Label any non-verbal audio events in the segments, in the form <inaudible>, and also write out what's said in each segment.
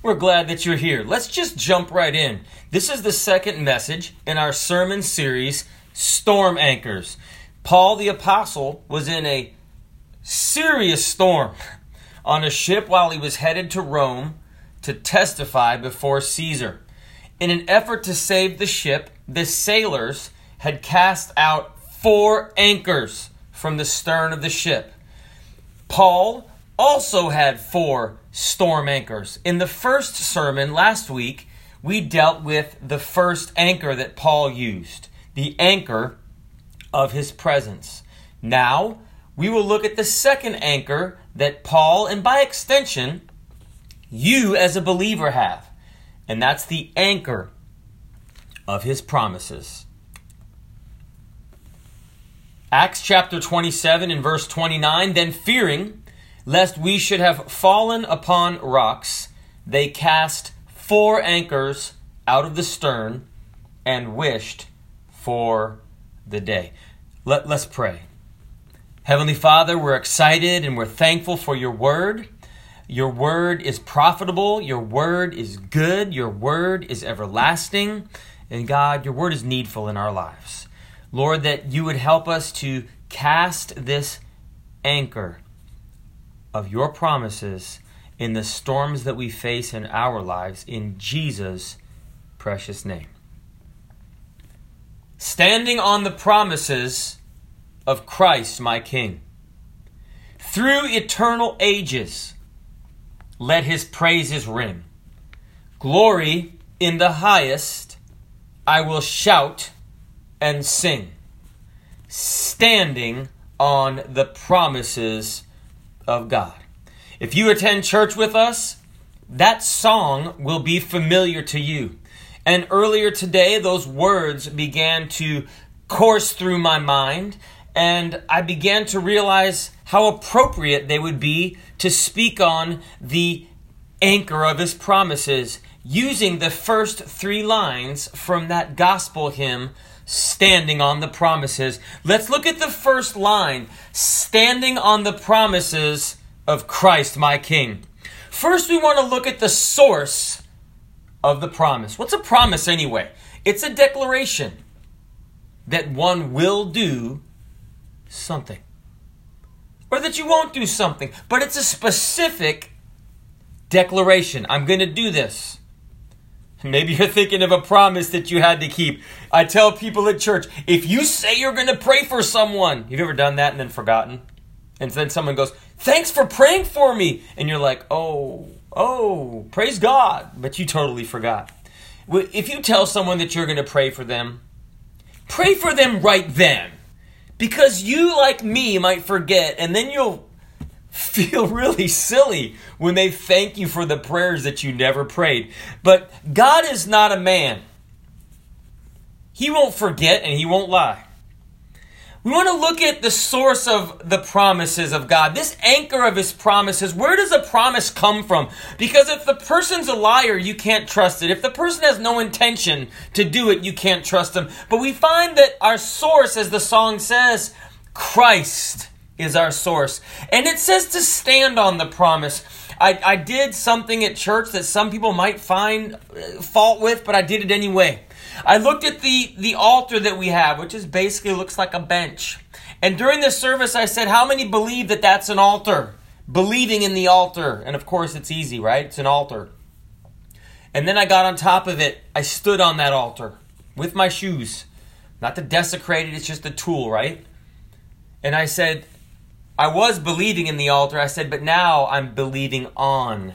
We're glad that you're here. Let's just jump right in. This is the second message in our sermon series, Storm Anchors. Paul the Apostle was in a serious storm on a ship while he was headed to Rome to testify before Caesar. In an effort to save the ship, the sailors had cast out four anchors from the stern of the ship. Paul also had four storm anchors. In the first sermon last week, we dealt with the first anchor that Paul used, the anchor of his presence. Now, we will look at the second anchor that Paul, and by extension, you as a believer have, and that's the anchor of his promises. Acts chapter 27 and verse 29 Then fearing lest we should have fallen upon rocks, they cast four anchors out of the stern and wished for the day. Let, let's pray. Heavenly Father, we're excited and we're thankful for your word. Your word is profitable. Your word is good. Your word is everlasting. And God, your word is needful in our lives. Lord, that you would help us to cast this anchor of your promises in the storms that we face in our lives in Jesus' precious name. Standing on the promises of Christ, my King. Through eternal ages, let his praises ring. Glory in the highest, I will shout and sing. Standing on the promises of God. If you attend church with us, that song will be familiar to you. And earlier today, those words began to course through my mind, and I began to realize how appropriate they would be to speak on the anchor of his promises using the first three lines from that gospel hymn standing on the promises. Let's look at the first line standing on the promises of Christ, my King. First, we want to look at the source of the promise. What's a promise anyway? It's a declaration that one will do something or that you won't do something, but it's a specific declaration. I'm going to do this. Maybe you're thinking of a promise that you had to keep. I tell people at church, if you say you're going to pray for someone, you've ever done that and then forgotten? And then someone goes, Thanks for praying for me. And you're like, Oh, oh, praise God. But you totally forgot. If you tell someone that you're going to pray for them, pray for them right then. Because you, like me, might forget, and then you'll feel <laughs> really silly when they thank you for the prayers that you never prayed. But God is not a man. He won't forget and he won't lie. We want to look at the source of the promises of God. This anchor of his promises, where does a promise come from? Because if the person's a liar, you can't trust it. If the person has no intention to do it, you can't trust them. But we find that our source, as the song says, Christ is our source. And it says to stand on the promise. I, I did something at church that some people might find uh, fault with, but I did it anyway. I looked at the, the altar that we have, which is basically looks like a bench. And during the service, I said, How many believe that that's an altar? Believing in the altar. And of course, it's easy, right? It's an altar. And then I got on top of it. I stood on that altar with my shoes. Not to desecrate it, it's just a tool, right? And I said, I was believing in the altar. I said, but now I'm believing on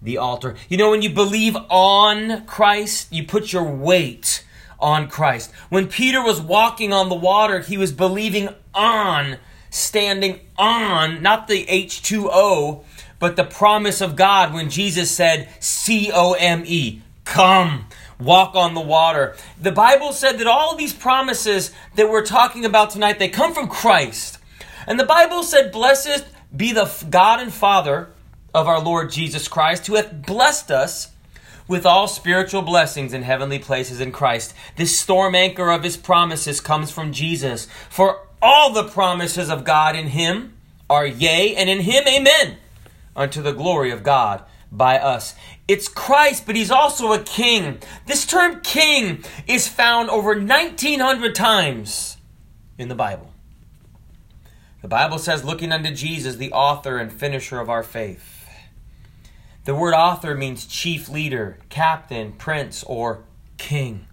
the altar. You know, when you believe on Christ, you put your weight on Christ. When Peter was walking on the water, he was believing on, standing on, not the H2O, but the promise of God when Jesus said, C O M E, come walk on the water. The Bible said that all these promises that we're talking about tonight, they come from Christ. And the Bible said, Blessed be the God and Father of our Lord Jesus Christ, who hath blessed us with all spiritual blessings in heavenly places in Christ. This storm anchor of his promises comes from Jesus. For all the promises of God in him are yea, and in him amen, unto the glory of God by us. It's Christ, but he's also a king. This term king is found over 1900 times in the Bible. The Bible says, looking unto Jesus, the author and finisher of our faith. The word author means chief leader, captain, prince, or king.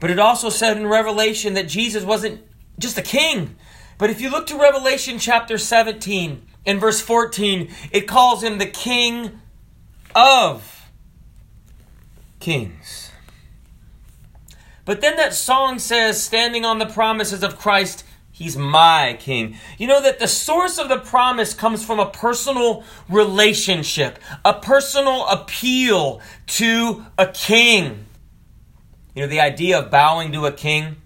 But it also said in Revelation that Jesus wasn't just a king. But if you look to Revelation chapter 17 and verse 14, it calls him the king of kings. But then that song says, standing on the promises of Christ, He's my king. You know that the source of the promise comes from a personal relationship, a personal appeal to a king. You know, the idea of bowing to a king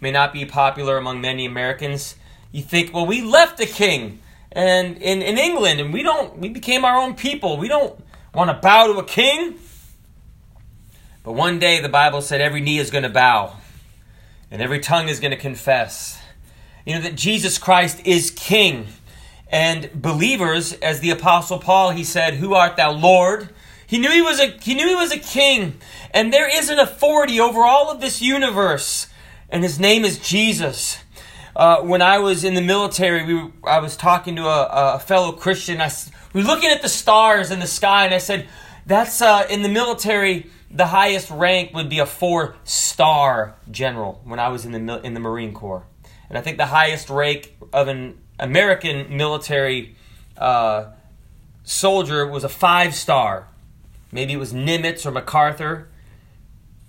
may not be popular among many Americans. You think, well, we left the king and in, in England and we don't we became our own people. We don't want to bow to a king. But one day the Bible said every knee is going to bow and every tongue is going to confess you know, that Jesus Christ is King. And believers, as the Apostle Paul, he said, Who art thou, Lord? He knew he was a he knew he was a king, and there is an authority over all of this universe, and his name is Jesus. Uh, when I was in the military, we I was talking to a, a fellow Christian. I, we were looking at the stars in the sky, and I said, "That's uh, in the military. The highest rank would be a four star general." When I was in the in the Marine Corps, and I think the highest rank of an American military uh, soldier was a five star. Maybe it was Nimitz or MacArthur,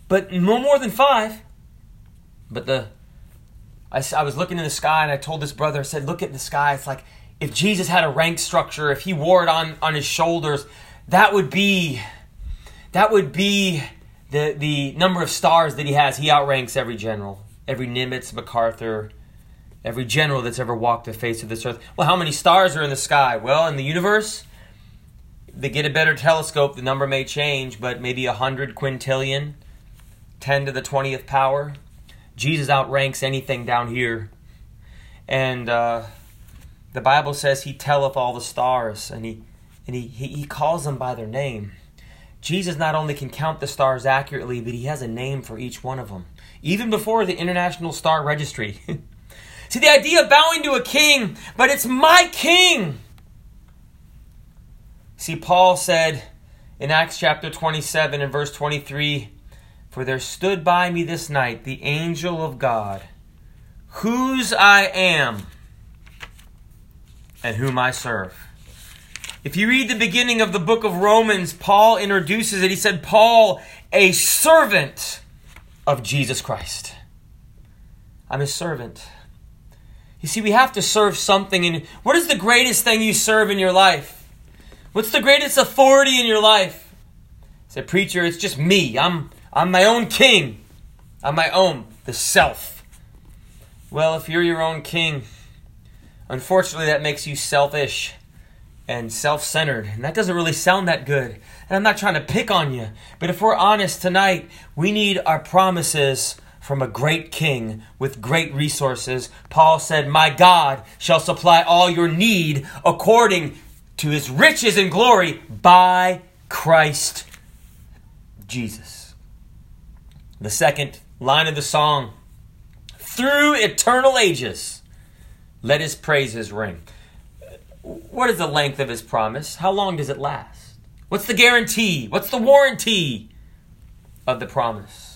but no more than five. But the I, I was looking in the sky and I told this brother, I said, Look at the sky. It's like if Jesus had a rank structure, if he wore it on, on his shoulders, that would be that would be the the number of stars that he has. He outranks every general, every Nimitz, MacArthur, every general that's ever walked the face of this earth. Well, how many stars are in the sky? Well, in the universe, they get a better telescope, the number may change, but maybe a hundred quintillion, 10 to the 20th power. Jesus outranks anything down here. And uh, the Bible says he telleth all the stars, and he, and he, he, he calls them by their name. Jesus not only can count the stars accurately, but he has a name for each one of them. Even before the International Star Registry. <laughs> See, the idea of bowing to a king, but it's my king. See, Paul said in Acts chapter 27 and verse 23 For there stood by me this night the angel of God, whose I am and whom I serve. If you read the beginning of the book of Romans, Paul introduces it. He said, Paul, a servant of Jesus Christ. I'm a servant. You see, we have to serve something. And what is the greatest thing you serve in your life? What's the greatest authority in your life? I said, preacher, it's just me. I'm I'm my own king. I'm my own, the self. Well, if you're your own king, unfortunately that makes you selfish and self-centered. And that doesn't really sound that good. And I'm not trying to pick on you, but if we're honest tonight, we need our promises from a great king with great resources. Paul said, My God shall supply all your need according to his riches and glory by Christ Jesus. The second line of the song through eternal ages, let his praises ring. What is the length of his promise? How long does it last? What's the guarantee? What's the warranty of the promise?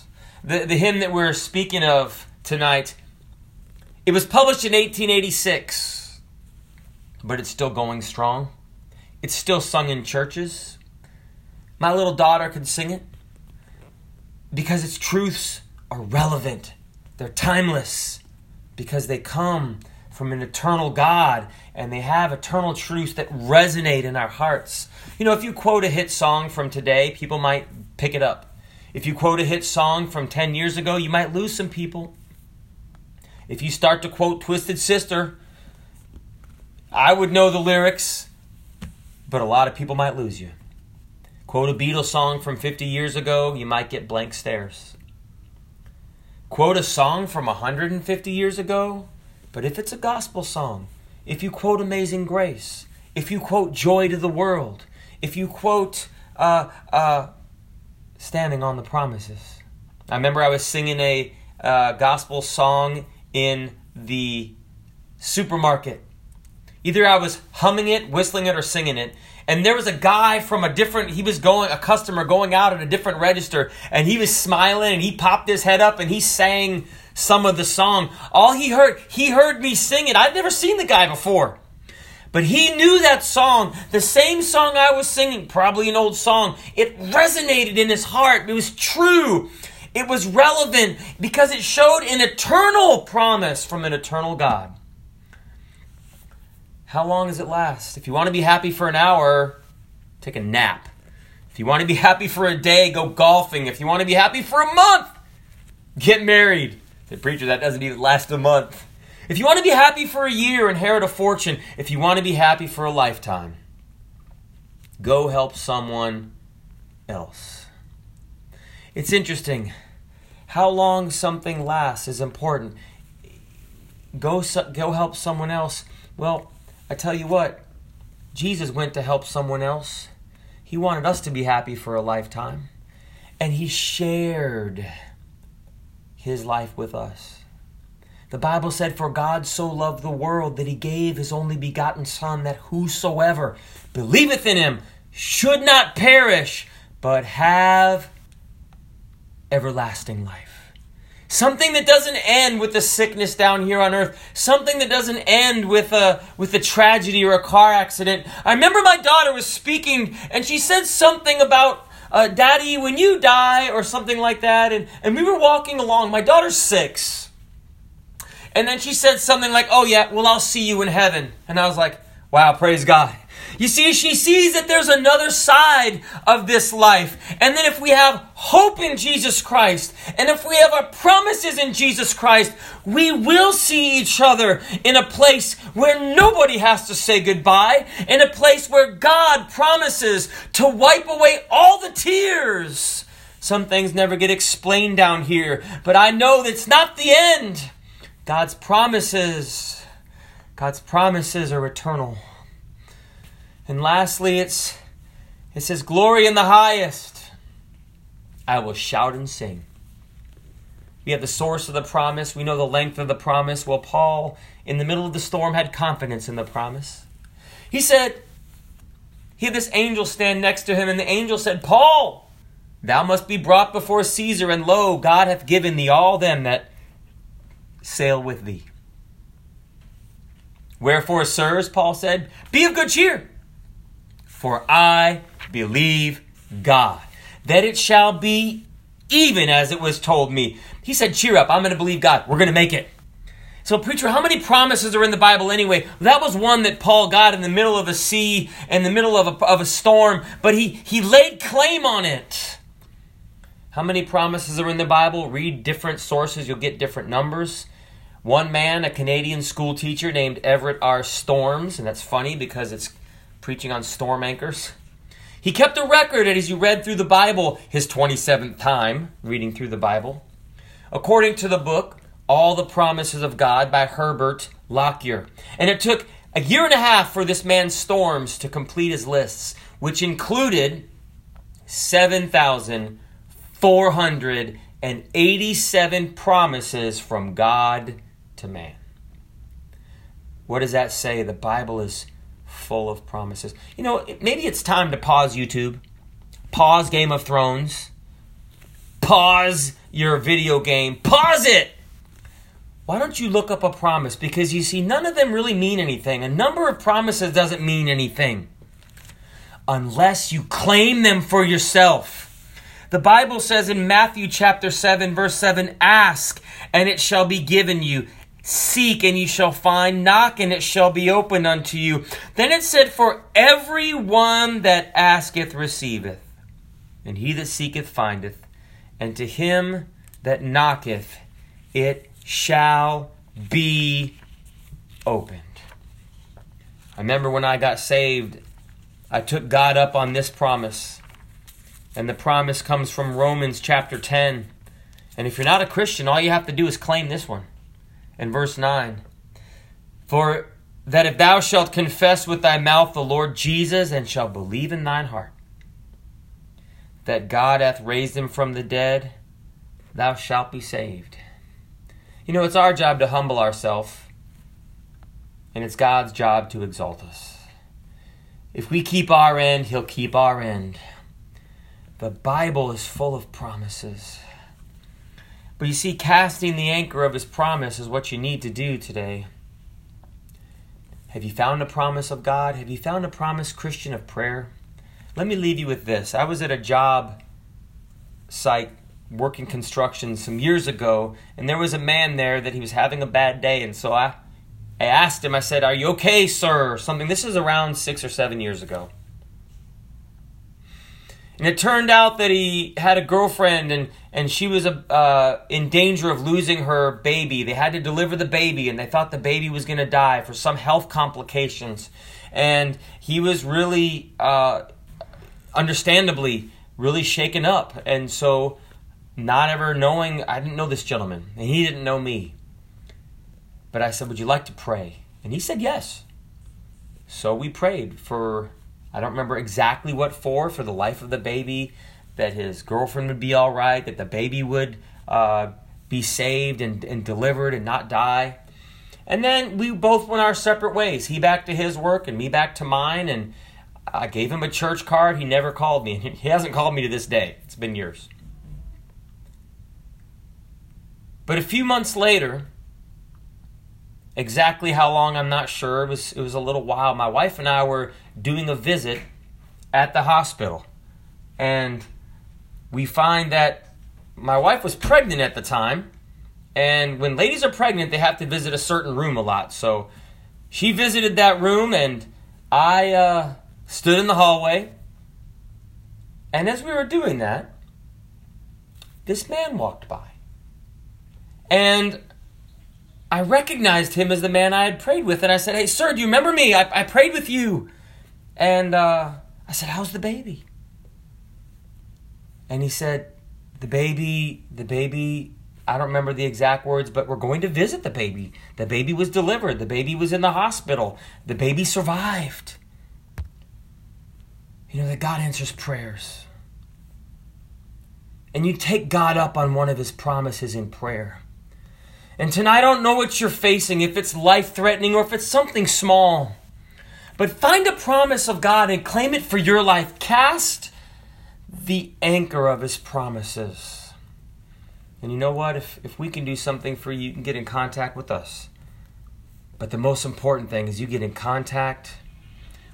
The, the hymn that we're speaking of tonight, it was published in 1886, but it's still going strong. It's still sung in churches. My little daughter can sing it because its truths are relevant, they're timeless, because they come from an eternal God and they have eternal truths that resonate in our hearts. You know, if you quote a hit song from today, people might pick it up. If you quote a hit song from 10 years ago, you might lose some people. If you start to quote Twisted Sister, I would know the lyrics, but a lot of people might lose you. Quote a Beatles song from 50 years ago, you might get blank stares. Quote a song from 150 years ago, but if it's a gospel song, if you quote Amazing Grace, if you quote Joy to the World, if you quote uh, uh, standing on the promises. I remember I was singing a uh, gospel song in the supermarket. Either I was humming it, whistling it, or singing it. And there was a guy from a different, he was going, a customer going out at a different register, and he was smiling and he popped his head up and he sang some of the song. All he heard, he heard me sing it. I'd never seen the guy before. But he knew that song, the same song I was singing, probably an old song. It resonated in his heart. It was true. It was relevant because it showed an eternal promise from an eternal God. How long does it last? If you want to be happy for an hour, take a nap. If you want to be happy for a day, go golfing. If you want to be happy for a month, get married. The preacher, that doesn't even last a month. If you want to be happy for a year, inherit a fortune. If you want to be happy for a lifetime, go help someone else. It's interesting. How long something lasts is important. Go, go help someone else. Well, I tell you what, Jesus went to help someone else. He wanted us to be happy for a lifetime. And he shared his life with us. The Bible said, For God so loved the world that he gave his only begotten Son, that whosoever believeth in him should not perish, but have everlasting life. Something that doesn't end with the sickness down here on earth. Something that doesn't end with a with a tragedy or a car accident. I remember my daughter was speaking and she said something about uh, Daddy, when you die, or something like that. And, and we were walking along. My daughter's six. And then she said something like, Oh, yeah, well, I'll see you in heaven. And I was like, Wow, praise God. You see, she sees that there's another side of this life. And then if we have hope in Jesus Christ, and if we have our promises in Jesus Christ, we will see each other in a place where nobody has to say goodbye, in a place where God promises to wipe away all the tears. Some things never get explained down here, but I know that's not the end. God's promises, God's promises are eternal. And lastly, it's it says, Glory in the highest. I will shout and sing. We have the source of the promise. We know the length of the promise. Well, Paul, in the middle of the storm, had confidence in the promise. He said, He had this angel stand next to him, and the angel said, Paul, thou must be brought before Caesar, and lo, God hath given thee all them that sail with thee. Wherefore, sirs, Paul said, be of good cheer, for I believe God, that it shall be even as it was told me. He said, cheer up, I'm going to believe God. We're going to make it. So, preacher, how many promises are in the Bible anyway? That was one that Paul got in the middle of a sea, in the middle of a, of a storm, but he, he laid claim on it. How many promises are in the Bible? Read different sources, you'll get different numbers. One man, a Canadian school teacher named Everett R. Storms, and that's funny because it's preaching on storm anchors. He kept a record as he read through the Bible, his 27th time reading through the Bible. According to the book, All the Promises of God by Herbert Lockyer. And it took a year and a half for this man Storms to complete his lists, which included 7,487 promises from God to man. What does that say? The Bible is full of promises. You know, maybe it's time to pause YouTube, pause Game of Thrones, pause your video game, pause it! Why don't you look up a promise? Because you see, none of them really mean anything. A number of promises doesn't mean anything unless you claim them for yourself. The Bible says in Matthew chapter 7 verse 7, ask and it shall be given you. Seek and you shall find, knock and it shall be opened unto you. Then it said, For every one that asketh receiveth, and he that seeketh findeth, and to him that knocketh it shall be opened. I remember when I got saved, I took God up on this promise. And the promise comes from Romans chapter 10. And if you're not a Christian, all you have to do is claim this one In verse 9. For that if thou shalt confess with thy mouth the Lord Jesus and shalt believe in thine heart that God hath raised him from the dead, thou shalt be saved. You know, it's our job to humble ourselves, and it's God's job to exalt us. If we keep our end, He'll keep our end. The Bible is full of promises. But you see, casting the anchor of His promise is what you need to do today. Have you found a promise of God? Have you found a promise, Christian, of prayer? Let me leave you with this. I was at a job site working construction some years ago, and there was a man there that he was having a bad day, and so I, I asked him. I said, "Are you okay, sir?" Something. This is around six or seven years ago. And it turned out that he had a girlfriend and, and she was uh, in danger of losing her baby. They had to deliver the baby and they thought the baby was going to die for some health complications. And he was really, uh, understandably, really shaken up. And so, not ever knowing, I didn't know this gentleman and he didn't know me. But I said, Would you like to pray? And he said yes. So we prayed for I don't remember exactly what for, for the life of the baby, that his girlfriend would be all right, that the baby would uh, be saved and, and delivered and not die. And then we both went our separate ways. He back to his work and me back to mine. And I gave him a church card. He never called me. <laughs> He hasn't called me to this day. It's been years. But a few months later, Exactly how long, I'm not sure. It was, it was a little while. My wife and I were doing a visit at the hospital. And we find that my wife was pregnant at the time. And when ladies are pregnant, they have to visit a certain room a lot. So she visited that room, and I uh, stood in the hallway. And as we were doing that, this man walked by. And I recognized him as the man I had prayed with, and I said, "Hey, sir, do you remember me? I, I prayed with you." And uh, I said, "How's the baby?" And he said, "The baby, the baby. I don't remember the exact words, but we're going to visit the baby. The baby was delivered. The baby was in the hospital. The baby survived." You know that God answers prayers. And you take God up on one of his promises in prayer. And tonight, I don't know what you're facing, if it's life threatening or if it's something small. But find a promise of God and claim it for your life. Cast the anchor of His promises. And you know what? If, if we can do something for you, you can get in contact with us. But the most important thing is you get in contact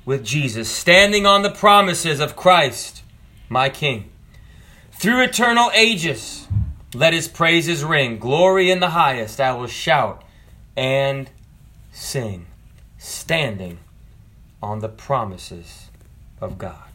with Jesus, standing on the promises of Christ, my King. Through eternal ages, let his praises ring. Glory in the highest, I will shout and sing, standing on the promises of God.